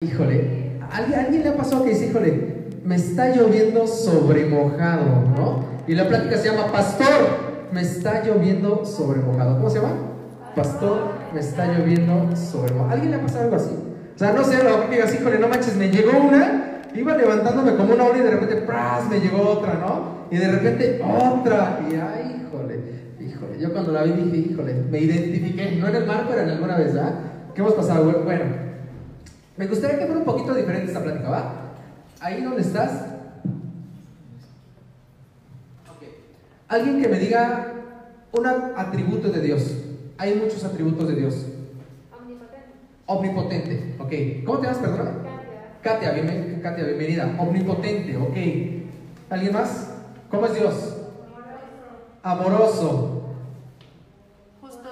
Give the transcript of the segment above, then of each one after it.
Híjole, ¿a alguien, le ha pasado que dice, híjole, me está lloviendo sobre mojado, ¿no? Y la plática se llama, pastor, me está lloviendo sobre mojado. ¿Cómo se llama? Pastor, me está lloviendo sobre mojado. ¿Alguien le ha pasado algo así? O sea, no sé, lo que digas, híjole, no manches, me llegó una, iba levantándome como una hora y de repente, ¡pras! me llegó otra, ¿no? Y de repente otra, y ay, híjole, híjole. Yo cuando la vi dije, híjole, me identifiqué, no en el mar, pero en alguna vez, ¿verdad? ¿Qué hemos pasado? Bueno, me gustaría que fuera un poquito diferente esta plática, ¿va? Ahí donde estás. Ok. Alguien que me diga un atributo de Dios. Hay muchos atributos de Dios. Omnipotente. Omnipotente, ok. ¿Cómo te llamas, perdón? Katia. Katia, bienven- Katia, bienvenida. Omnipotente, ok. ¿Alguien más? ¿Cómo es Dios? Amoroso, Justo.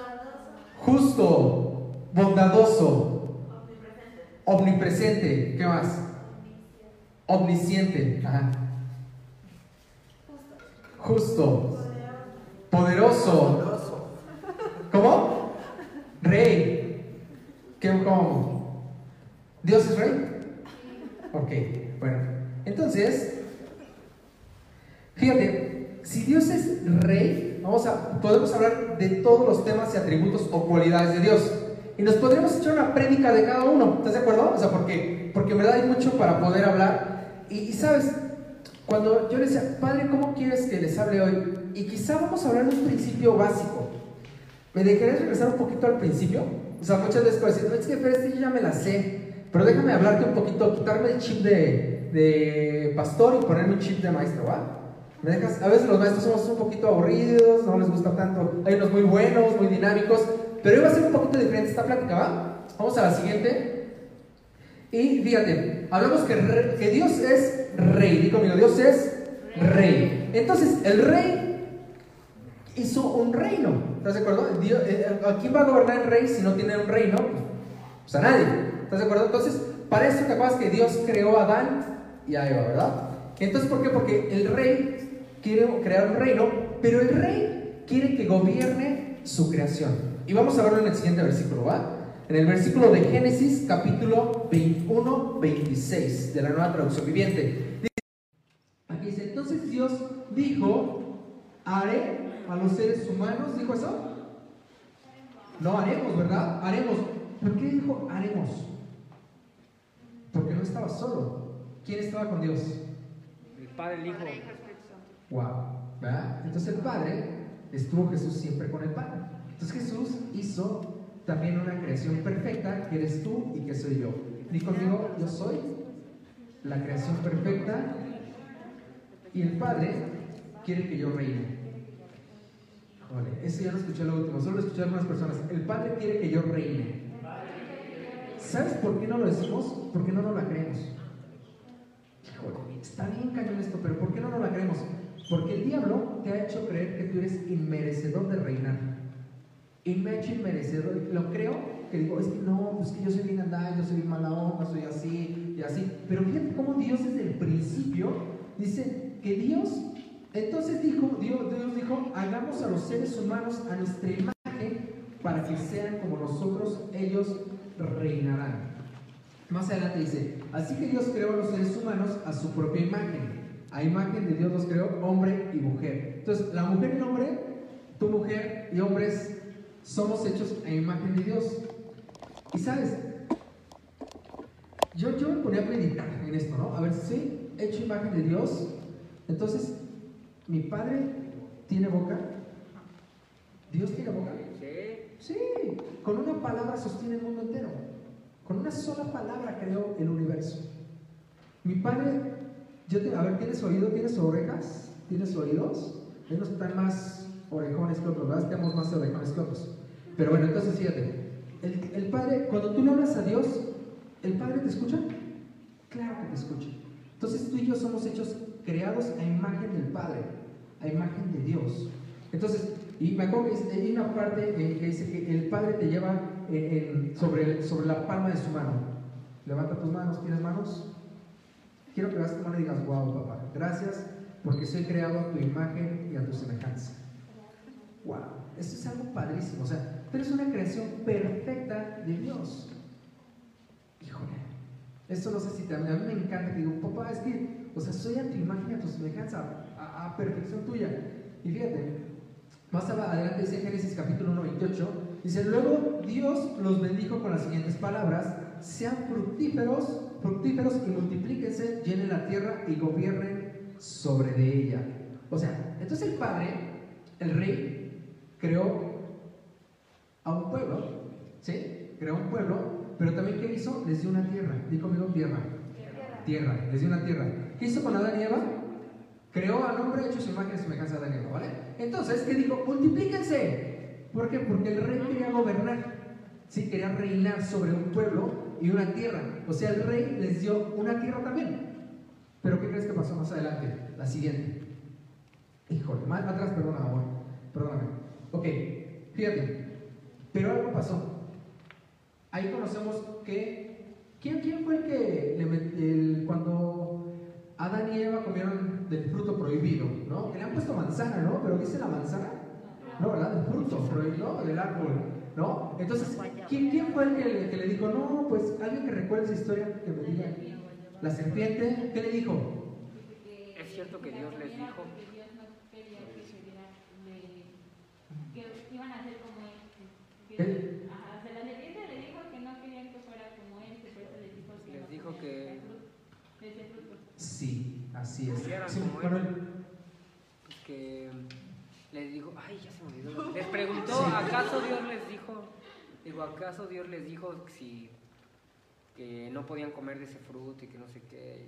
justo, bondadoso, omnipresente. ¿Qué más? Omnisciente. Ajá. Justo, poderoso. ¿Cómo? Rey. ¿Qué, ¿Cómo? ¿Dios es rey? Ok, bueno. Entonces, fíjate, si Dios es rey, vamos a, podemos hablar de todos los temas y atributos o cualidades de Dios. Y nos podríamos echar una prédica de cada uno, ¿estás de acuerdo? O sea, porque, porque en verdad hay mucho para poder hablar. Y, y sabes, cuando yo le decía, Padre, ¿cómo quieres que les hable hoy? Y quizá vamos a hablar de un principio básico. ¿Me dejarías regresar un poquito al principio? O sea, muchas veces puedo decir, no, es que pero este yo ya me la sé, pero déjame hablarte un poquito, quitarme el chip de, de pastor y ponerme un chip de maestro, ¿va? ¿Me dejas? A veces los maestros somos un poquito aburridos, no les gusta tanto, hay unos muy buenos, muy dinámicos, pero hoy va a ser un poquito diferente esta plática, ¿va? Vamos a la siguiente. Y fíjate, hablamos que, Dios es rey, di conmigo, Dios es rey. Entonces, el rey hizo un reino. ¿Estás de acuerdo? Dios- eh, ¿A quién va a gobernar el rey si no tiene un reino? Pues a nadie. ¿Estás de acuerdo? Entonces, para eso te acuerdas que Dios creó a Adán y a Eva, ¿verdad? Entonces, ¿por qué? Porque el rey quiere crear un reino, pero el rey quiere que gobierne su creación. Y vamos a verlo en el siguiente versículo, ¿va? En el versículo de Génesis, capítulo 21, 26, de la nueva traducción viviente. Aquí dice, entonces Dios dijo, haré a los seres humanos, ¿dijo eso? No haremos, ¿verdad? Haremos. ¿Por qué dijo haremos? Porque no estaba solo. ¿Quién estaba con Dios? El Padre, el Hijo. Wow, ¿verdad? Entonces el Padre estuvo Jesús siempre con el Padre. Entonces Jesús hizo también una creación perfecta que eres tú y que soy yo. Di conmigo, yo soy la creación perfecta y el Padre quiere que yo reine. Joder, eso ya lo escuché lo último, solo lo escuché a algunas personas. El Padre quiere que yo reine. ¿Sabes por qué no lo decimos? Porque no nos la creemos. Híjole, está bien cañón esto, pero ¿por qué no nos la creemos? Porque el diablo te ha hecho creer que tú eres inmerecedor de reinar. Y me ha hecho inmerecedor. Lo creo que digo, es que no, pues que yo soy bien andada, yo soy bien mala onda, soy así y así. Pero fíjate cómo Dios desde el principio dice que Dios, entonces dijo, Dios, Dios dijo, hagamos a los seres humanos a nuestra imagen para que sean como nosotros, ellos reinarán. Más adelante dice, así que Dios creó a los seres humanos a su propia imagen. A imagen de Dios los creó hombre y mujer. Entonces, la mujer y el hombre, tu mujer y hombres, somos hechos a imagen de Dios. Y sabes, yo, yo me ponía a meditar en esto, ¿no? A ver, si soy hecho imagen de Dios, entonces, ¿mi padre tiene boca? ¿Dios tiene boca? Sí. Sí, con una palabra sostiene el mundo entero. Con una sola palabra creó el universo. Mi padre, yo te- a ver, ¿tienes oído? ¿Tienes orejas? ¿Tienes oídos? Unos están más orejones que otros, ¿verdad? Tenemos más orejones que otros. Pero bueno, entonces fíjate, el, padre, cuando tú le hablas a Dios, ¿el padre te escucha? Claro que te escucha. Entonces tú y yo somos hechos creados a imagen del Padre, a imagen de Dios. Entonces, y me acuerdo que hay una parte eh, que dice que el Padre te lleva en- sobre, sobre la palma de su mano. Levanta tus manos, ¿tienes manos? Quiero que veas tu mano y digas, wow, papá, gracias porque soy creado a tu imagen y a tu semejanza. Wow, eso es algo padrísimo. O sea, tú eres una creación perfecta de Dios. Híjole, Esto no sé si te, a mí me encanta que digo, papá, es que, o sea, soy a tu imagen a tu semejanza, a, a perfección tuya. Y fíjate, más adelante dice Génesis capítulo 1, 28, dice, luego Dios los bendijo con las siguientes palabras, sean fructíferos, fructíferos y multiplíquense, llenen la tierra y gobiernen sobre de ella. O sea, entonces el Padre, el Rey, creó a un pueblo, ¿sí? Creó un pueblo, pero también ¿qué hizo? Les dio una tierra. Di conmigo tierra. Tierra. Tierra, les dio una tierra. ¿Qué hizo con Adán y Eva? Creó al hombre hecho su imagen y semejanza de Adán y Eva, ¿vale? Entonces, ¿qué dijo? Multiplíquense. ¿Por qué? Porque el rey quería gobernar. Sí, quería reinar sobre un pueblo y una tierra. O sea, el rey les dio una tierra también. Pero ¿qué crees que pasó más adelante? La siguiente. Híjole, más atrás, perdona, amor. Perdóname. Ok, fíjate. Pero algo pasó. Ahí conocemos que. ¿Quién, quién fue el que le met- el- cuando Adán y Eva comieron del fruto prohibido? ¿No? Que le han puesto manzana, ¿no? Pero dice la manzana. No, ¿verdad? Del fruto prohibido, del árbol. ¿No? Entonces, ¿quién, quién fue el que le, que le dijo, no, pues alguien que recuerde esa historia que me diga? La serpiente, ¿qué le dijo? Es cierto que Dios les dijo. Que Dios no quería que se viera, le- que iban a ser como él. que- Él- Ajá, o sea, la serpiente le dijo que no querían que fuera como él, por eso les dijo que Les no dijo comieran que- de ese fruto-. Sí, así es. Que eran Sí, como él. Manuel. Que les dijo, ay, ya se me olvidó. Les preguntó, Sí. ¿acaso Dios les dijo? Digo, ¿acaso Dios les dijo si que no podían comer de ese fruto y que no sé qué?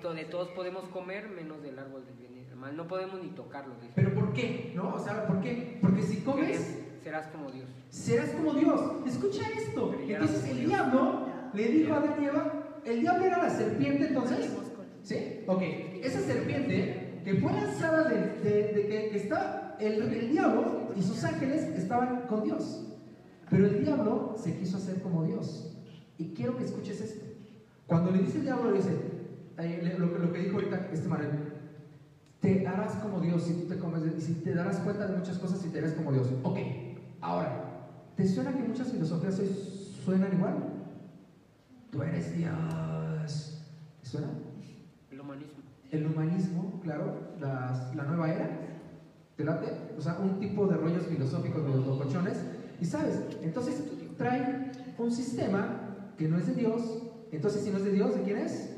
To- de todos podemos comer menos del árbol del bien y del mal. No podemos ni tocarlo. dice. ¿Pero por qué? ¿No? O sea, ¿por qué? Porque si comes, Serás como Dios. serás como Dios. Escucha esto. Entonces el diablo le dijo a Adán y Eva, el diablo era la serpiente entonces. ¿Sí? Ok. Esa serpiente que fue lanzada de, de- de que, que estaba, el, el diablo y sus ángeles estaban con Dios. Pero el diablo se quiso hacer como Dios. Y quiero que escuches esto. Cuando le dice el diablo, le dice, lo, que- lo que dijo ahorita este Manuel, te harás como Dios si tú te comes, si te darás cuenta de muchas cosas y te harás como Dios. Ok, ahora, ¿te suena que muchas filosofías hoy suenan igual? Tú eres Dios. ¿Te suena? El humanismo. El humanismo, claro, las- la nueva era, ¿te late? O sea, un tipo de rollos filosóficos de los locochones. Y sabes, entonces traen un sistema que no es de Dios. Entonces, si no es de Dios, ¿de quién es?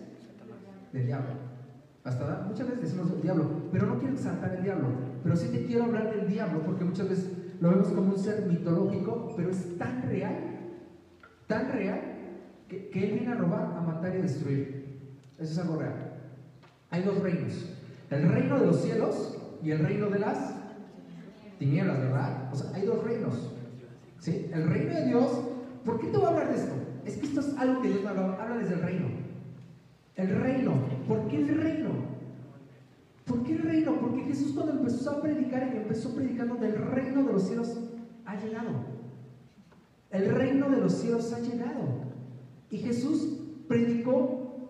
Del diablo. Hasta da- muchas veces decimos del diablo, pero no quiero exaltar el diablo. Pero sí te quiero hablar del diablo, porque muchas veces lo vemos como un ser mitológico, pero es tan real, tan real, que, él viene a robar, a matar y a destruir. Eso es algo real. Hay dos reinos: el reino de los cielos y el reino de las tinieblas, ¿verdad? O sea, hay dos reinos. ¿Sí? El reino de Dios. ¿Por qué te voy a hablar de esto? Es que esto es algo que Dios me habla, habla desde el reino. El reino. ¿Por qué el reino? ¿Por qué el reino? Porque Jesús cuando empezó a predicar, empezó predicando del reino de los cielos ha llegado. El reino de los cielos ha llegado. Y Jesús predicó,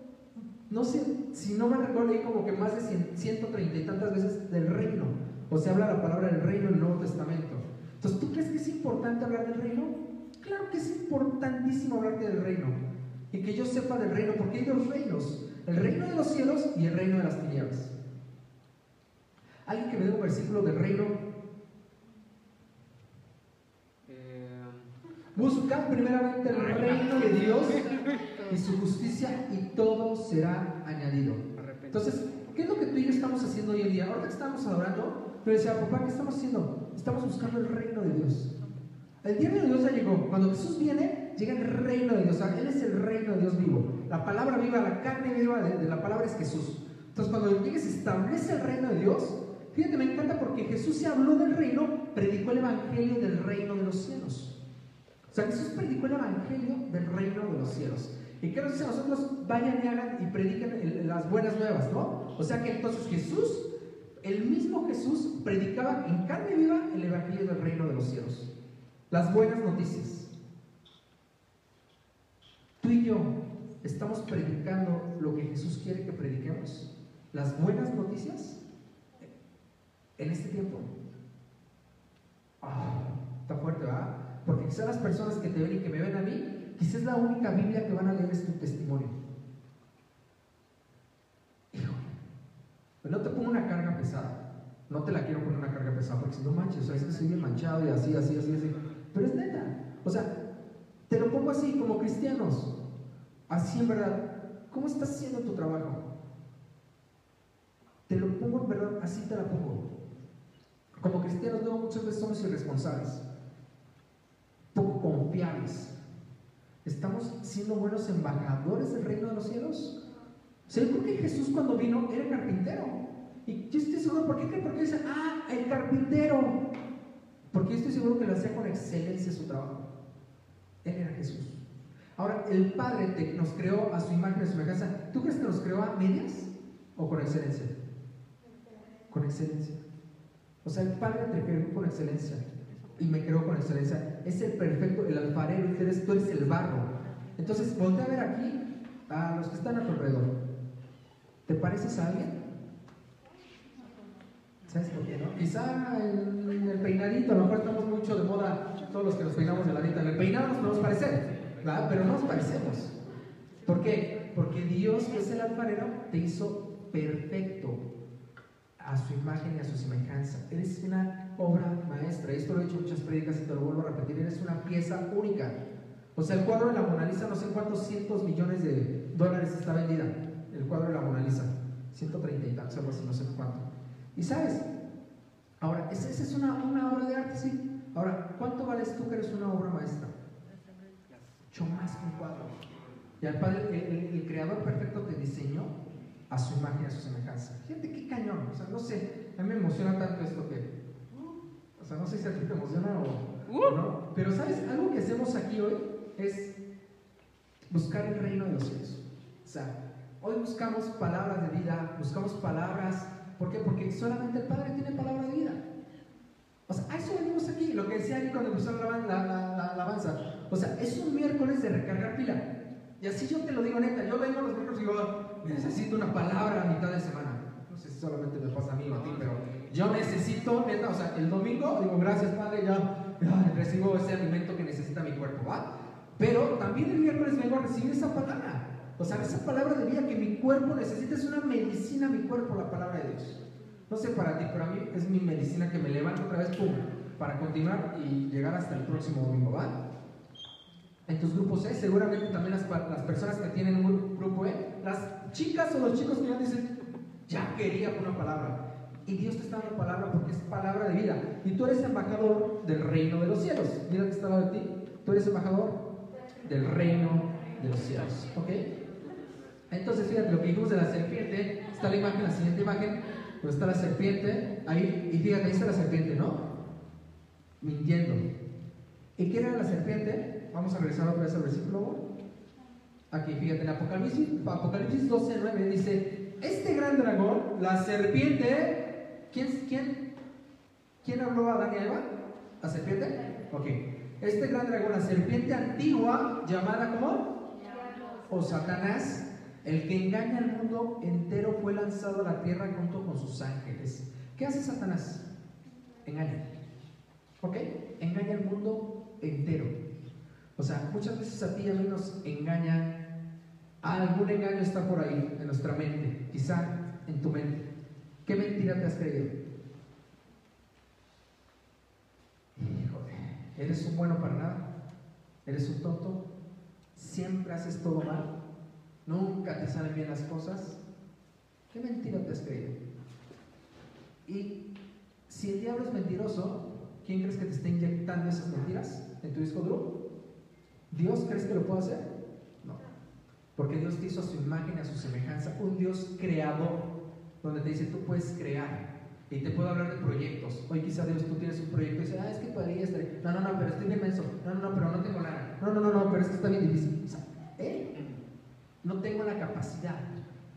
no sé, si no me recuerdo, como que más de cien- 130 y tantas veces del reino. O se habla la palabra del reino en el Nuevo Testamento. Entonces, ¿tú crees que es importante hablar del reino? Claro que es importantísimo hablarte del reino. Y que yo sepa del reino, porque hay dos reinos. El reino de los cielos y el reino de las tinieblas. Alguien que me dé un versículo del reino. Eh, Busca primeramente el reino de Dios y su justicia y todo será añadido. Entonces, ¿qué es lo que tú y yo estamos haciendo hoy en día? Ahora que estamos adorando, yo decía, papá, ¿qué estamos haciendo? Estamos buscando el reino de Dios. El reino de Dios ya llegó. Cuando Jesús viene, llega el reino de Dios. O sea, Él es el reino de Dios vivo. La palabra viva, la carne viva de, la palabra es Jesús. Entonces, cuando llegue, se establece el reino de Dios. Fíjate, me encanta porque Jesús se habló del reino, predicó el evangelio del reino de los cielos. O sea, Jesús predicó el evangelio del reino de los cielos. ¿Y qué nos dice a nosotros? Vayan y hagan y prediquen las buenas nuevas, ¿no? O sea que entonces Jesús, el mismo Jesús, predicaba en carne viva el evangelio del reino de los cielos. Las buenas noticias. Tú y yo estamos predicando lo que Jesús quiere que prediquemos. Las buenas noticias en este tiempo. Ah, está fuerte, ¿verdad? Porque quizás las personas que te ven y que me ven a mí, quizás la única Biblia que van a leer es tu testimonio. Híjole, pues no te pongo una carga pesada. No te la quiero poner una carga pesada porque si no manches, o es que soy bien manchado y así, así, así, así. Pero es neta. O sea, te lo pongo así como cristianos. Así en verdad. ¿Cómo estás haciendo tu trabajo? Te lo pongo en verdad, así te la pongo. Como cristianos, no, muchas veces somos irresponsables, poco confiables. ¿Estamos siendo buenos embajadores del reino de los cielos? ¿Se por qué Jesús cuando vino era carpintero? Y yo estoy seguro, ¿por qué? Porque dice, ah, el carpintero. Porque yo estoy seguro que lo hacía con excelencia su trabajo. Él era Jesús. Ahora, el Padre te, nos creó a su imagen y a su semejanza. ¿Tú crees que nos creó a medias o con excelencia? Con excelencia. O sea, el Padre te creó con excelencia y me creó con excelencia. Es el perfecto, el alfarero, tú eres, tú eres el barro. Entonces, voltea a ver aquí a los que están a tu alrededor. ¿Te pareces a alguien? ¿Sabes por qué? Quizá en el peinadito, a lo mejor estamos mucho de moda, todos los que nos peinamos de ladito. En el peinado nos podemos parecer, ¿verdad? Pero no nos parecemos. ¿Por qué? Porque Dios, que es el alfarero, te hizo perfecto a su imagen y a su semejanza. Eres una obra maestra. Esto lo he dicho muchas prédicas y te lo vuelvo a repetir. Eres una pieza única. O sea, el cuadro de la Mona Lisa, no sé cuántos cientos millones de dólares está vendida. El cuadro de la Mona Lisa. 130 y tantos, algo así, no sé cuánto. Y sabes, ahora, esa es una, una obra de arte, sí. Ahora, ¿cuánto vales tú que eres una obra maestra? Mucho más que un cuadro. Y al Padre, el, el creador perfecto te diseñó a su imagen, a su semejanza. Fíjate qué cañón, o sea, no sé, a mí me emociona tanto esto que, o sea, no sé si a ti te emociona o, o no, pero sabes, algo que hacemos aquí hoy es buscar el reino de los cielos. O sea, hoy buscamos palabras de vida, buscamos palabras, ¿por qué? Porque solamente el Padre tiene palabra de vida. O sea, a eso venimos aquí, lo que decía aquí cuando empezó la, la, la, la alabanza. O sea, es un miércoles de recargar pila. Y así yo te lo digo neta, yo vengo los miércoles y digo, necesito una palabra a mitad de semana. No sé si solamente me pasa a mí o a ti, pero yo necesito, neta, o sea, el domingo digo, gracias Padre, ya, ya recibo ese alimento que necesita mi cuerpo, ¿va? Pero también el miércoles vengo a recibir esa palabra. O sea, esa palabra de vida que mi cuerpo necesita es una medicina, mi cuerpo, la palabra de Dios. No sé para ti, pero a mí es mi medicina que me levanto otra vez, pum, para continuar y llegar hasta el próximo domingo, ¿va? En tus grupos E, seguramente también las, personas que tienen un grupo E, las chicas o los chicos que ya dicen, ya quería una palabra. Y Dios te está dando palabra porque es palabra de vida. Y tú eres embajador del reino de los cielos. Mira que está de ti. Tú eres embajador del reino de los cielos. ¿Ok? Entonces, fíjate lo que dijimos de la serpiente. Está la imagen, la siguiente imagen. Donde está la serpiente. Ahí, y fíjate, ahí está la serpiente, ¿no? Mintiendo. ¿Y qué era la serpiente? Vamos a regresar otra vez al versículo. Aquí, fíjate, en Apocalipsis, Apocalipsis 12, 9 dice: Este gran dragón, la serpiente, ¿quién, quién, quién habló a Adán y a Eva? ¿La serpiente? Ok. Este gran dragón, la serpiente antigua, llamada como? O Satanás, el que engaña al mundo entero, fue lanzado a la tierra junto con sus ángeles. ¿Qué hace Satanás? Engaña. ¿Ok? Engaña al mundo entero. O sea, muchas veces a ti y a mí nos engaña, algún engaño está por ahí en nuestra mente, quizá en tu mente. ¿Qué mentira te has creído? Híjole, eres un bueno para nada, eres un tonto, siempre haces todo mal, nunca te salen bien las cosas. ¿Qué mentira te has creído? Y si el diablo es mentiroso, ¿quién crees que te está inyectando esas mentiras en tu disco duro? ¿Dios crees que lo puede hacer? No. Porque Dios te hizo a su imagen, a su semejanza, un Dios creador, donde te dice, tú puedes crear. Y te puedo hablar de proyectos. Hoy quizá Dios, tú tienes un proyecto y dices, ah, es que podría estar. No, no, no, pero estoy inmenso. No, no, no, pero no tengo nada. No, no, no, no, pero es que está bien difícil. No tengo la capacidad.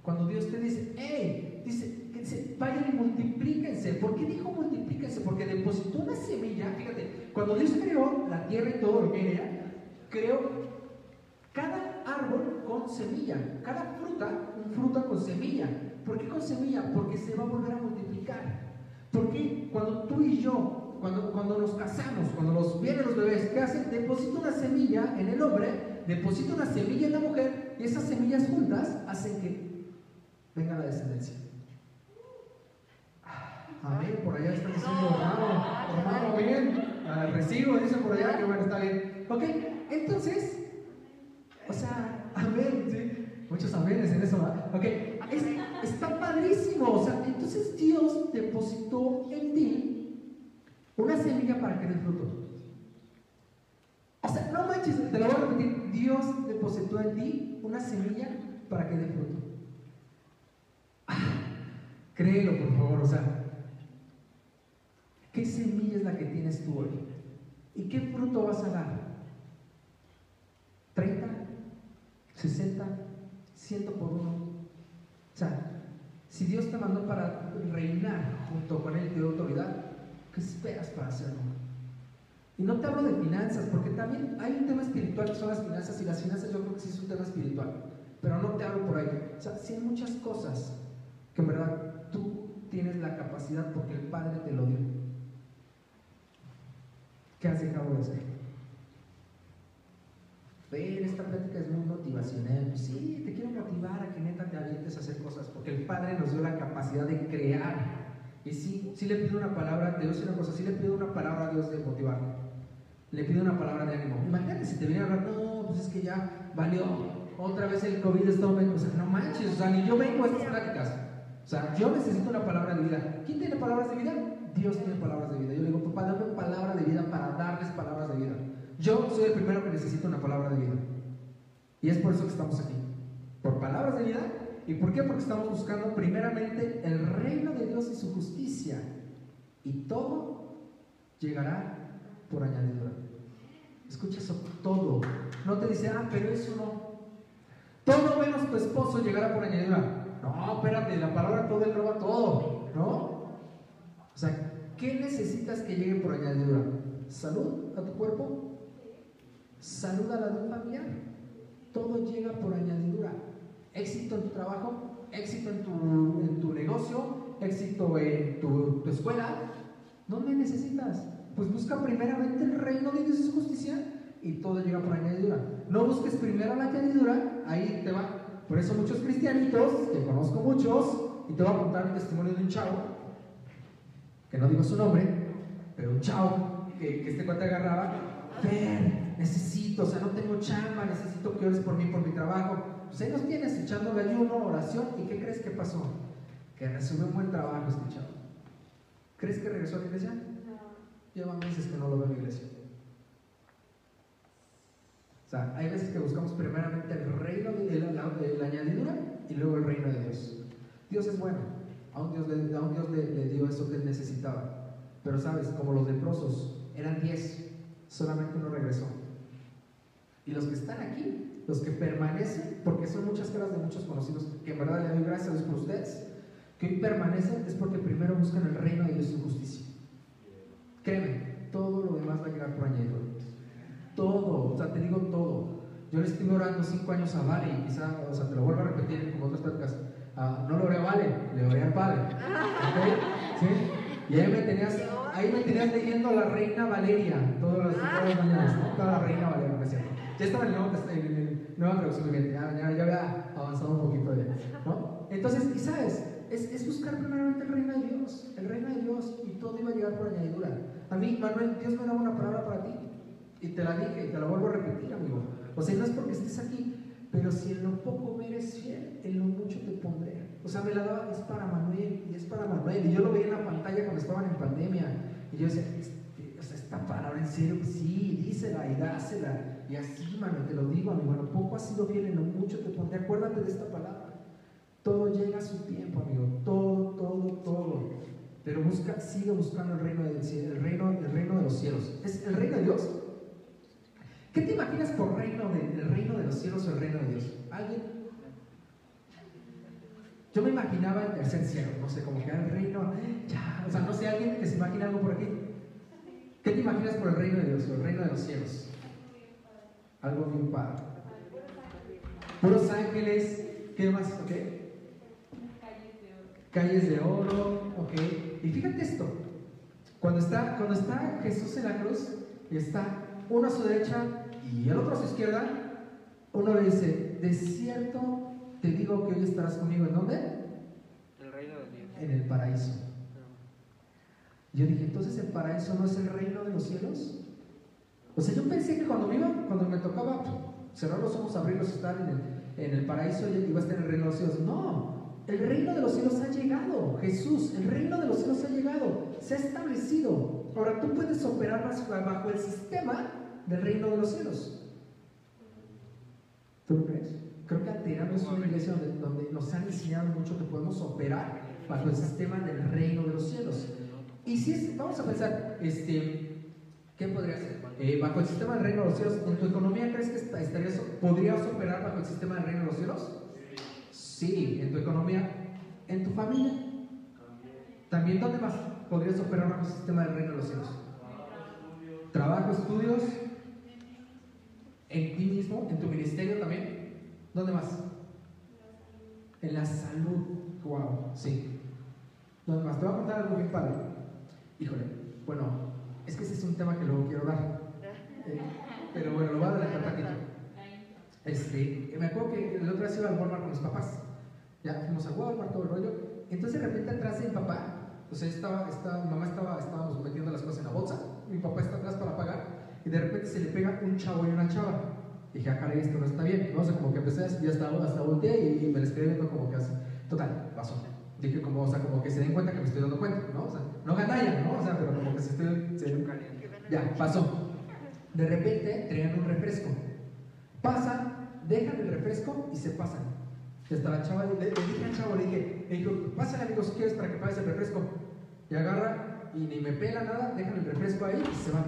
Cuando Dios te dice, hey, dice, dice, vayan y multiplíquense. ¿Por qué dijo multiplíquense? Porque depositó una semilla. Fíjate, cuando Dios creó la tierra y todo lo que era, creó cada árbol con semilla, cada fruta, un fruta con semilla. ¿Por qué con semilla? Porque se va a volver a multiplicar. Porque cuando tú y yo, cuando, cuando nos casamos, cuando nos vienen los bebés, ¿qué hacen? Deposita una semilla en el hombre deposita una semilla en la mujer y esas semillas juntas hacen que venga la descendencia. Ah, Amén, por allá están diciendo, hermano, hermano, bien. Ah, recibo, dice por allá, que bueno, está bien. Ok, entonces, o sea, amén, sí. Muchos amenes en eso. Ok, es- está padrísimo. O sea, entonces Dios depositó en ti una semilla para que dé fruto. O sea, no manches, te lo voy a repetir. Dios depositó en ti una semilla para que dé fruto. Ah, créelo, por favor. O sea, ¿qué semilla es la que tienes tú hoy? ¿Y qué fruto vas a dar? ¿30? 60, 100 por uno. O sea, si Dios te mandó para reinar junto con Él dio autoridad, ¿qué esperas para hacerlo? Y no te hablo de finanzas, porque también hay un tema espiritual que son las finanzas, y las finanzas yo creo que sí es un tema espiritual, pero no te hablo por ahí. O sea, sí hay muchas cosas que en verdad tú tienes la capacidad porque el Padre te lo dio. ¿Qué has dejado de hacer? Ver, esta plática es muy motivacional. Sí, te quiero motivar a que neta te avientes a hacer cosas, porque el Padre nos dio la capacidad de crear. Y sí, sí le pido una palabra, a decir una cosa, sí le pido una palabra a Dios de motivar. Le pido una palabra de ánimo. Imagínate si te viene a hablar, no, pues es que ya valió, otra vez el COVID está. O sea, no manches, o sea, ni yo vengo a estas pláticas. O sea, yo necesito una palabra de vida. ¿Quién tiene palabras de vida? Dios tiene palabras de vida. Yo le digo, papá, dame palabra de vida para darles palabras de vida. Yo soy el primero que necesita una palabra de vida. Y es por eso que estamos aquí. Por palabras de vida. ¿Y por qué? Porque estamos buscando primeramente el reino de Dios y su justicia. Y todo llegará por añadidura. Escucha eso, todo. No te dice, ah, pero eso no. Todo menos tu esposo llegará por añadidura. No, espérate, la palabra todo engloba todo, ¿no? O sea, ¿qué necesitas que llegue por añadidura? ¿Salud a tu cuerpo? ¿Salud a la de un familiar? Todo llega por añadidura. Éxito en tu trabajo, éxito en tu, en tu negocio, éxito en tu, tu escuela. ¿Dónde necesitas? Pues busca primeramente el reino de Dios y su justicia y todo llega por añadidura. No busques primero la añadidura, ahí te va. Por eso muchos cristianitos, que conozco muchos, y te voy a contar un testimonio de un chavo, que no digo su nombre, pero un chavo que, que este cuate agarraba, Fer, necesito, o sea, no tengo chamba, necesito que ores por mí, por mi trabajo. Pues ahí nos tienes echando el ayuno, oración, ¿y qué crees que pasó? Que recibió un buen trabajo este chavo. ¿Crees que regresó a la iglesia? Lleva meses que no lo veo en la iglesia. O sea, hay veces que buscamos primeramente el reino de la, añadidura y luego el reino de Dios. Dios es bueno. A un Dios, le, a un Dios le, le dio eso que él necesitaba. Pero sabes, como los leprosos, eran diez, solamente uno regresó. Y los que están aquí, los que permanecen, porque son muchas caras de muchos conocidos, que en verdad le doy gracias a Dios por ustedes, que hoy permanecen es porque primero buscan el reino de Dios y su justicia. Créeme, todo lo demás va a llegar por. Todo, o sea, te digo todo. Yo le estuve orando cinco años a Vale y quizá, o sea, te lo vuelvo a repetir como otras pláticas. Ah, no le oré a Vale, le oré al Padre. ¿Ok? ¿Sí? Y ahí me tenías, ahí me tenías leyendo la Reina Valeria todas las, todas las mañanas, ¿no? Toda la Reina Valeria, ¿no? Ya estaba en el nuevo, Test- en el nueva traducción ya, ya, ya había avanzado un poquito de, ¿no? Entonces, y sabes, es, es buscar primeramente el reino de Dios, el reino de Dios, y todo iba a llegar por añadidura. A mí, Manuel, Dios me daba una palabra para ti, y te la dije, y te la vuelvo a repetir, amigo. O sea, no es porque estés aquí, pero si en lo poco me eres fiel, en lo mucho te pondré. O sea, me la daba, es para Manuel, y es para Manuel. Y yo lo veía en la pantalla cuando estaban en pandemia. Y yo decía, este, o sea, esta palabra en serio, sí, dísela y dásela. Y así, mano, te lo digo, amigo, en lo poco has sido fiel, en lo mucho te pondré. Acuérdate de esta palabra. Todo llega a su tiempo, amigo. Todo, todo, todo. Pero busca, sigue buscando el reino del el reino, el reino de los cielos. ¿Es el reino de Dios? ¿Qué te imaginas por reino de, el reino de los cielos o el reino de Dios? ¿Alguien? Yo me imaginaba el tercer cielo, no sé, como que era el reino, ya, o sea, no sé, alguien que se imagina algo por aquí. ¿Qué te imaginas por el reino de Dios o el reino de los cielos? Algo bien padre. Puros ángeles, ¿qué más? ¿Ok? Calles de oro. ok. Y fíjate esto, cuando está, cuando está Jesús en la cruz, y está uno a su derecha y el otro a su izquierda, uno le dice, de cierto te digo que hoy estarás conmigo, ¿en dónde? El reino de Dios. En el paraíso. Yo dije, entonces el paraíso no es el reino de los cielos. O sea, yo pensé que cuando me, iba, cuando me tocaba cerrar los ojos, abrirlos, estar en el, en el paraíso, iba a estar en el reino de los cielos. No, el reino de los cielos ha llegado. Jesús, el reino de los cielos ha llegado. Se ha establecido. Ahora tú puedes operar bajo el sistema del reino de los cielos. ¿Tú lo crees? Creo que Aterano es una iglesia donde, donde nos han enseñado mucho que podemos operar bajo el sistema del reino de los cielos. Y si es, vamos a pensar, este, ¿qué podría ser? Eh, bajo el sistema del reino de los cielos, ¿en tu economía crees que estarías, podrías operar bajo el sistema del reino de los cielos? Sí, en tu economía, en tu familia. También, ¿dónde más podrías operar el sistema del reino de los cielos? Trabajo, estudios, en ti mismo, en tu ministerio también. ¿Dónde más? En la salud. Wow, sí. ¿Dónde más? Te voy a contar algo bien padre. Híjole, bueno, es que ese es un tema que luego quiero dar. Eh, pero bueno, lo voy a adelantar poquito. Este, me acuerdo que el otro día iba al Walmart con mis papás. Ya fuimos al Walmart, todo el rollo. Entonces de repente atrás de mi papá, o sea, estaba, estaba, mi mamá estaba, estábamos metiendo las cosas en la bolsa, mi papá está atrás para pagar, y de repente se le pega un chavo y una chava. Y dije, ah, caray, esto no está bien. ¿no? O sea, como que empecé, ya hasta, hasta volteé y, me les quedé viendo como que así. Total, pasó. Dije, como, o sea, como que se den cuenta que me estoy dando cuenta, ¿no? O sea, no gandalla, ¿no? O sea, pero como que se estoy. Se, ya, pasó. De repente traían un refresco. Pasan, dejan el refresco y se pasan. Y hasta la chava, le, le dije al chavo, le dije, le dijo, pásale amigos quieres para que pagues el refresco. Y agarra y ni me pela nada, dejan el refresco ahí y se van.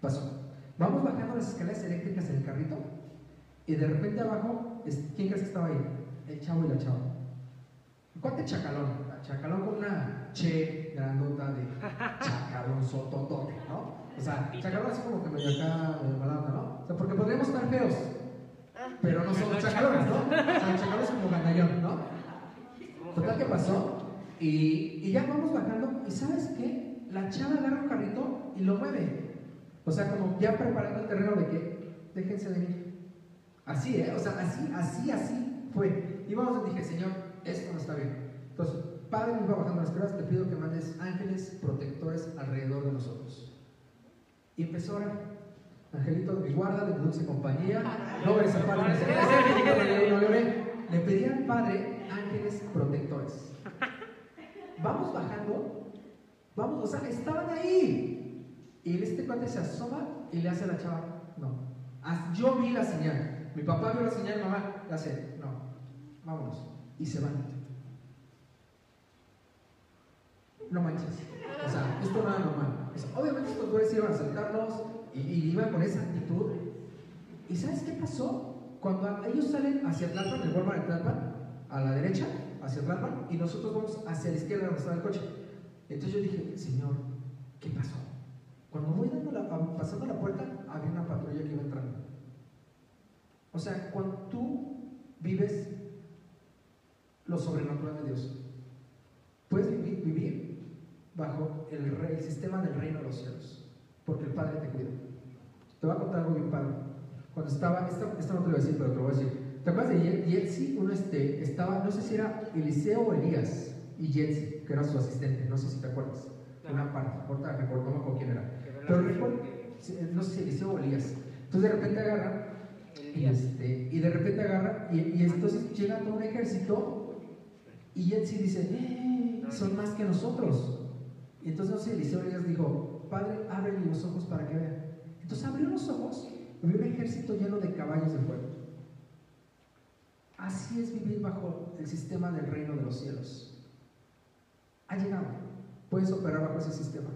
Pasó. Vamos bajando las escaleras eléctricas en el carrito y de repente abajo, ¿quién crees que estaba ahí? El chavo y la chava. ¿Cuánto chacalón? Chacalón con una che grandota de chacalón sototote, ¿no? O sea, chacalón es como que medio acá, medio malanda, ¿no? O sea, porque podríamos estar feos, pero no somos chacalones, ¿no? O sea, chacalón es como gandallón, ¿no? Total, ¿qué pasó? Y, y ya vamos bajando, y ¿sabes qué? La chava agarra un carrito y lo mueve. O sea, como ya preparando el terreno de que déjense venir. Así, ¿eh? O sea, así, así, así fue. Y vamos, dije, Señor, esto no está bien. Entonces, Padre, me va bajando las pruebas, te pido que mandes ángeles protectores alrededor de nosotros. Y empezó a orar. Angelito de mi guarda, de mi dulce compañía, no ves al Padre, le pedí al Padre ángeles protectores. Vamos bajando, vamos, o sea, estaban ahí. Y este cuate se asoma y le hace a la chava, no. Yo vi la señal. Mi papá vio la señal, mamá, le hace, no, vámonos. Y se van. No manches. O sea, esto no era normal. obviamente estos güeyes iban a saltarnos y, y, iban con esa actitud. ¿Y sabes qué pasó? Cuando ellos salen hacia Tlalpan, el Walmart de Tlalpan, a la derecha, hacia Tlalpan, y nosotros vamos hacia la izquierda donde estaba el coche. Entonces yo dije, Señor, ¿qué pasó? Cuando voy dando la, pasando la puerta, había una patrulla que iba entrando. O sea, cuando tú vives lo sobrenatural de Dios, puedes vivir, bajo el, el, sistema del reino de los cielos, porque el Padre te cuida. Te voy a contar algo bien padre. Cuando estaba, esto, esto no te lo voy a decir, pero te lo voy a decir. ¿Te acuerdas de Yetsi? Uno este, estaba, no sé si era Eliseo o Elías y Yetsi, que era su asistente, no sé si te acuerdas. Una parte, ahorita recuerdo, no acuerdo quién era. Pero no sé si Eliseo o Elías. Entonces de repente agarra, y, este, y de repente agarra, y, y entonces llega todo un ejército, y sí dice, eh, son más que nosotros. Y entonces no sé, Eliseo Elías dijo, Padre, abre los ojos para que vean. Entonces abrió los ojos y vio un ejército lleno de caballos de fuego. Así es vivir bajo el sistema del reino de los cielos. Ha llegado. Puedes operar bajo ese sistema.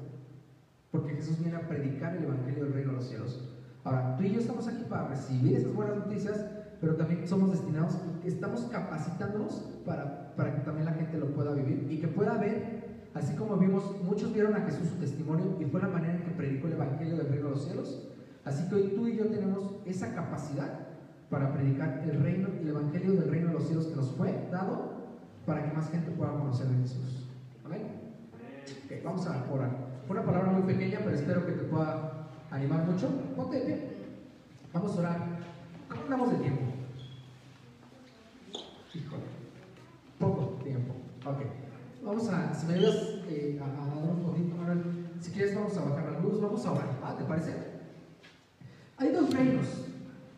Porque Jesús viene a predicar el Evangelio del Reino de los Cielos. Ahora, tú y yo estamos aquí para recibir esas buenas noticias, pero también somos destinados, estamos capacitándonos para, para que también la gente lo pueda vivir y que pueda ver, así como vimos, muchos vieron a Jesús su testimonio y fue la manera en que predicó el Evangelio del Reino de los Cielos. Así que hoy tú y yo tenemos esa capacidad para predicar el reino el Evangelio del Reino de los Cielos que nos fue dado para que más gente pueda conocer a Jesús. Amén. Okay, vamos a orar. Una palabra muy pequeña, pero espero que te pueda animar mucho. Ponte de. Vamos a orar. ¿Cómo andamos de tiempo? A, si me ayudas eh, a, dar un poquito, Manuel, si quieres vamos a bajar la luz, vamos a orar. ¿te parece? Hay dos reinos.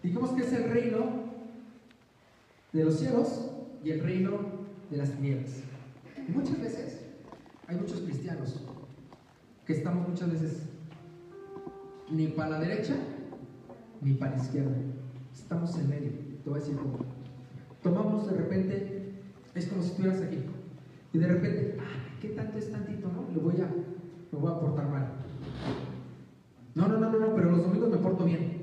Dijimos que es el reino de los cielos y el reino de las tinieblas. Muchas veces hay muchos cristianos que estamos muchas veces ni para la derecha ni para la izquierda. Estamos en medio. Te voy a decir cómo. Tomamos de repente, es como si estuvieras aquí. Y de repente, ah, ¿qué tanto es tantito, no? Le voy a, me voy a portar mal. No, no, no, no, no, pero los domingos me porto bien.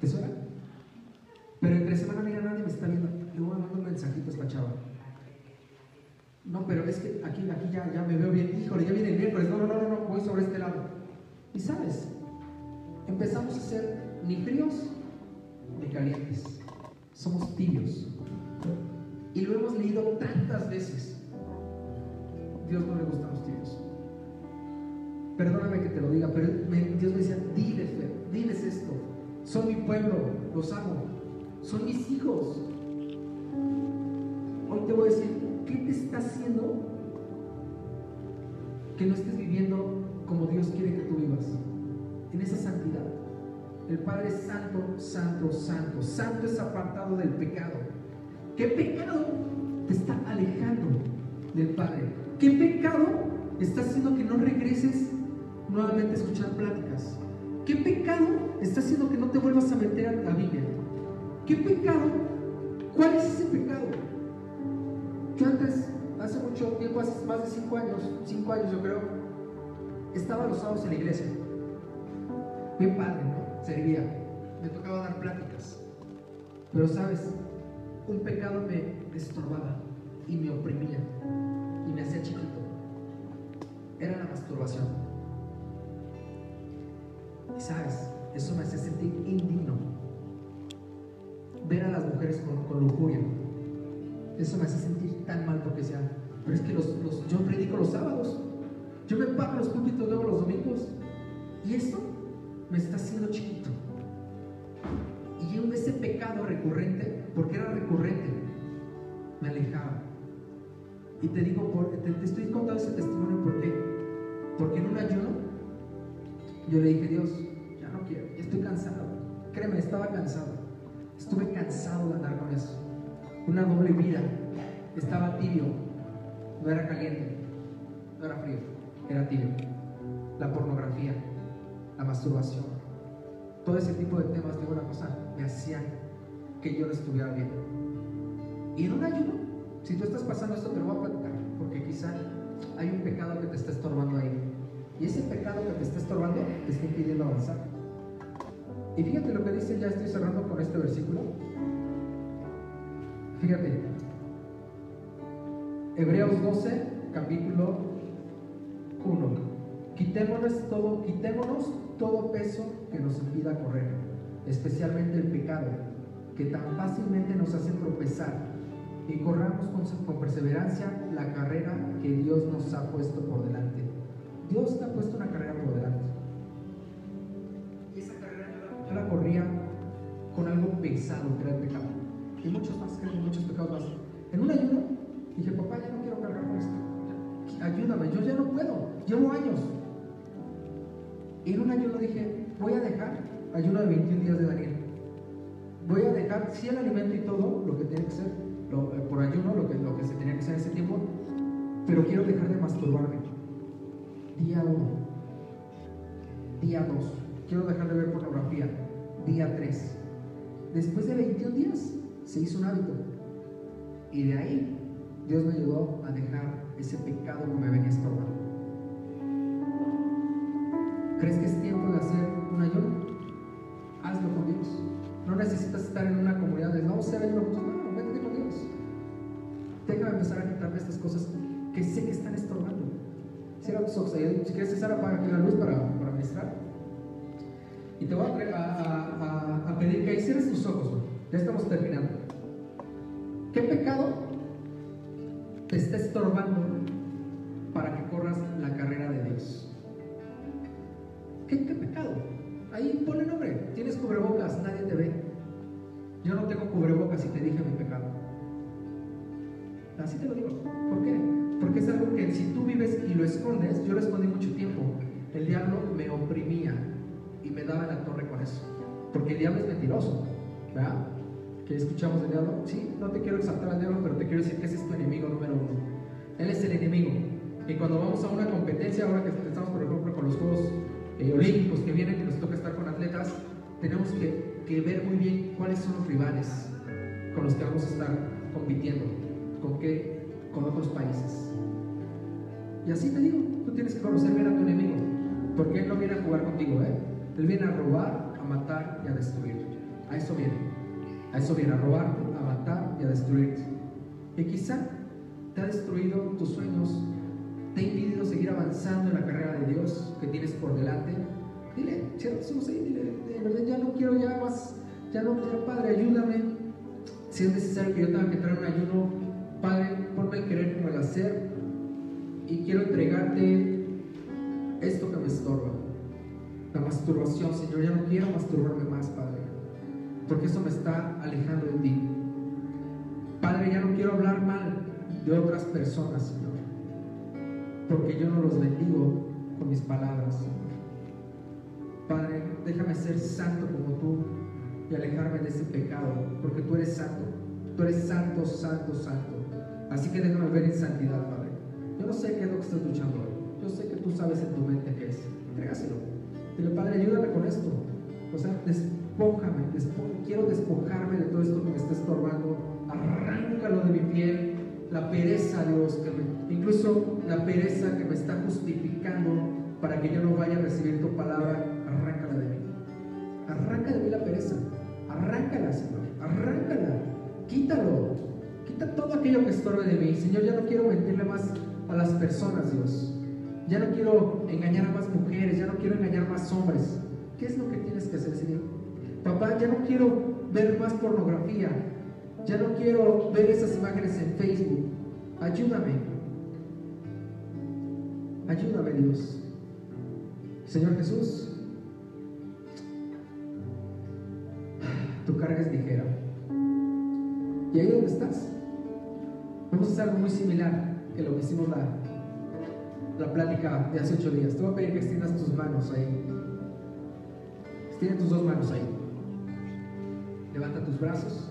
¿Te suena? Pero entre semana, mira, nadie me está viendo. Le voy a mandar un mensajito a esta chava. No, pero es que aquí, aquí ya, ya me veo bien. Híjole, ya viene el miércoles. No, no, no, no, no, voy sobre este lado. Y sabes, empezamos a ser ni fríos ni calientes. Somos tibios. Y lo hemos leído tantas veces. Dios no le gustan los tibios. Perdóname que te lo diga, pero Dios me decía, diles, diles esto. Son mi pueblo, los amo. Son mis hijos. Hoy te voy a decir, ¿qué te está haciendo que no estés viviendo como Dios quiere que tú vivas? En esa santidad. El Padre es santo, santo, santo. Santo es apartado del pecado. ¿Qué pecado te está alejando del Padre? ¿Qué pecado está haciendo que no regreses nuevamente a escuchar pláticas? ¿Qué pecado está haciendo que no te vuelvas a meter a la Biblia? ¿Qué pecado? ¿Cuál es ese pecado? Yo antes, hace mucho tiempo, hace más de cinco años, cinco años yo creo, estaba los sábados en la iglesia. Bien padre, ¿no? Servía. Me tocaba dar pláticas. Pero sabes, un pecado me estorbaba y me oprimía y me hacía chiquito. Era la masturbación. Y sabes, eso me hacía sentir indigno. Ver a las mujeres con, lujuria. Eso me hace sentir tan mal porque decía, pero es que los, los- yo predico los sábados. Yo me paro los púlpitos luego los domingos. Y esto me está haciendo chiquito. Y yo ese pecado recurrente, porque era recurrente, me alejaba. Y te digo, por- te, estoy contando ese testimonio porque, porque en un ayuno yo le dije, Dios, ya no quiero, ya estoy cansado. Créeme, estaba cansado. Estuve cansado de andar con eso. Una doble vida. Estaba tibio. No era caliente. No era frío. Era tibio. La pornografía. La masturbación. Todo ese tipo de temas, digo una cosa, me hacían que yo no estuviera bien. Y en un ayuno, si tú estás pasando esto, te lo voy a platicar. Porque quizá hay un pecado que te está estorbando ahí. Y ese pecado que te está estorbando te está impidiendo avanzar. Y fíjate lo que dice, ya estoy cerrando con este versículo. Fíjate. Hebreos 12, capítulo 1. Quitémonos todo, quitémonos todo peso que nos impida correr, especialmente el pecado, que tan fácilmente nos hace tropezar, y corramos con, perseverancia la carrera que Dios nos ha puesto por delante. Dios te ha puesto una carrera por delante. Y esa carrera yo la, corría con algo pesado, que era el pecado. Y muchos más, creo, muchos pecados más. En un ayuno dije, papá, ya no quiero cargar con esto. Ayúdame, yo ya no puedo. Llevo años. Y en un ayuno dije, voy a dejar ayuno de 21 días de Daniel. Voy a dejar, sí, el alimento y todo, lo que tiene que ser, eh, por ayuno, lo que, lo que se tenía que hacer ese tiempo, pero quiero dejar de masturbarme. Día 1. Día 2. Quiero dejar de ver pornografía. Día 3. Después de 21 días se hizo un hábito. Y de ahí Dios me ayudó a dejar ese pecado que me venía estorbando. ¿Crees que es tiempo de hacer un ayuno? Hazlo con Dios. No necesitas estar en una comunidad de a hacer ayuno juntos. No, no, vete con Dios. Déjame empezar a quitarme estas cosas que sé que están estorbando. Cierra tus ojos. Si quieres, César, apaga aquí la luz para, para ministrar. Y te voy a, a- a- pedir que ahí cierres tus ojos. Ya estamos terminando. ¿Qué pecado te está estorbando para que corras la carrera de Dios? Ahí pone nombre. Tienes cubrebocas, nadie te ve. Yo no tengo cubrebocas y te dije mi pecado. Así te lo digo. ¿Por qué? Porque es algo que si tú vives y lo escondes, yo lo escondí mucho tiempo. El diablo me oprimía y me daba la torre con eso. Porque el diablo es mentiroso. ¿Verdad? ¿Qué escuchamos del diablo? Sí, no te quiero exaltar al diablo, pero te quiero decir que ese es tu enemigo número uno. Él es el enemigo. Y cuando vamos a una competencia, ahora que estamos por ejemplo con los Juegos eh, Olímpicos que vienen, que nos toca estar con atletas, tenemos que, que ver muy bien cuáles son los rivales con los que vamos a estar compitiendo, con qué, con otros países. Y así te digo, tú tienes que conocer bien a tu enemigo, porque él no viene a jugar contigo, ¿eh? Él viene a robar, a matar y a destruir. A eso viene. A eso viene, a robar, a matar y a destruir. Y quizá te ha destruido tus sueños, te ha impedido seguir avanzando en la carrera de Dios que tienes por delante. Dile, cierra tus ahí, dile, de verdad ya no quiero ya más, ya no, ya Padre, ayúdame. Si es necesario que yo tenga que entrar en un ayuno, Padre, ponme el querer como el hacer y quiero entregarte esto que me estorba. La masturbación, Señor, ya no quiero masturbarme más, Padre, porque eso me está alejando de ti. Padre, ya no quiero hablar mal de otras personas, Señor, porque yo no los bendigo con mis palabras. Padre, déjame ser santo como tú y alejarme de ese pecado, porque tú eres santo, tú eres santo, santo, santo. Así que déjame ver en santidad, Padre. Yo no sé qué es lo que estás luchando hoy, yo sé que tú sabes en tu mente qué es. Entrégaselo. Dile, Padre, ayúdame con esto. O sea, despójame, quiero despojarme de todo esto que me está estorbando. Arráncalo de mi piel, la pereza, Dios, que me- incluso la pereza que me está justificando para que yo no vaya a recibir tu palabra, arráncala de mí. Arranca de mí la pereza. Arráncala, Señor. Arráncala. Quítalo. Quita todo aquello que estorbe de mí. Señor, ya no quiero mentirle más a las personas, Dios. Ya no quiero engañar a más mujeres. Ya no quiero engañar más hombres. ¿Qué es lo que tienes que hacer, Señor? Papá, ya no quiero ver más pornografía. Ya no quiero ver esas imágenes en Facebook. Ayúdame. Ayúdame, Dios. Señor Jesús, tu carga es ligera. Y ahí donde estás, vamos a hacer algo muy similar que lo que hicimos la, la plática de hace ocho días. Te voy a pedir que extiendas tus manos ahí. Extiende tus dos manos ahí. Levanta tus brazos.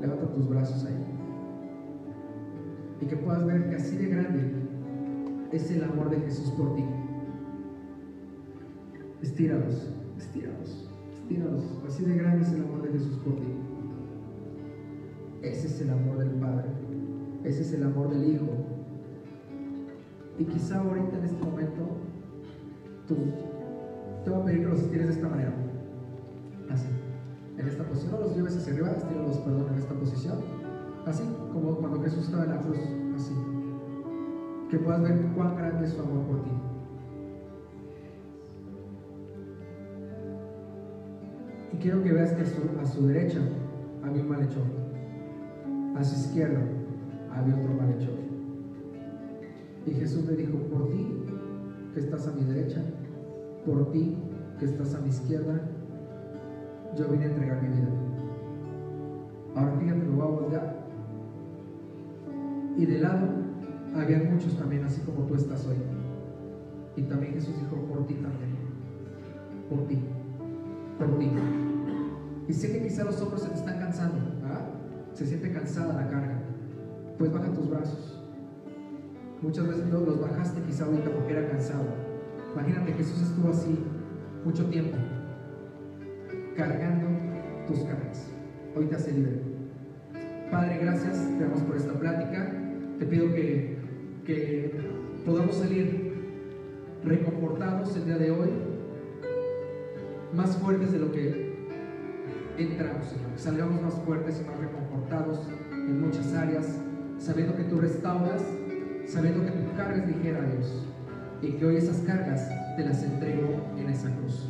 Levanta tus brazos ahí. Y que puedas ver que así de grande es el amor de Jesús por ti. Estíralos, estíralos, estíralos. Así de grande es el amor de Jesús por ti. Ese es el amor del Padre. Ese es el amor del Hijo. Y quizá ahorita en este momento, tú, te voy a pedir que los estires de esta manera. Así. En esta posición, no los lleves hacia arriba, estíralos, perdón, en esta posición. Así, como cuando Jesús estaba en la cruz. Así. Que puedas ver cuán grande es su amor por ti. Y quiero que veas que a su, derecha había un malhechor. A su izquierda había otro malhechor. Y Jesús le dijo, por ti que estás a mi derecha, por ti que estás a mi izquierda, yo vine a entregar mi vida. Ahora fíjate, me voy a voltear. Y de lado había muchos también, así como tú estás hoy. Y también Jesús dijo, por ti también. Por ti. Por ti. Y sé que quizá los hombros se te están cansando, ¿verdad? Se siente cansada la carga. Pues baja tus brazos. Muchas veces no los bajaste quizá ahorita porque era cansado. Imagínate, Jesús estuvo así mucho tiempo, cargando tus cargas. Hoy te hace libre. Padre, gracias, te damos por esta plática. Te pido que, que podamos salir reconfortados el día de hoy, más fuertes de lo que entramos, Señor. Salgamos más fuertes y más reconfortados en muchas áreas, sabiendo que tú restauras, sabiendo que tu carga es ligera, Dios, y que hoy esas cargas te las entrego en esa cruz.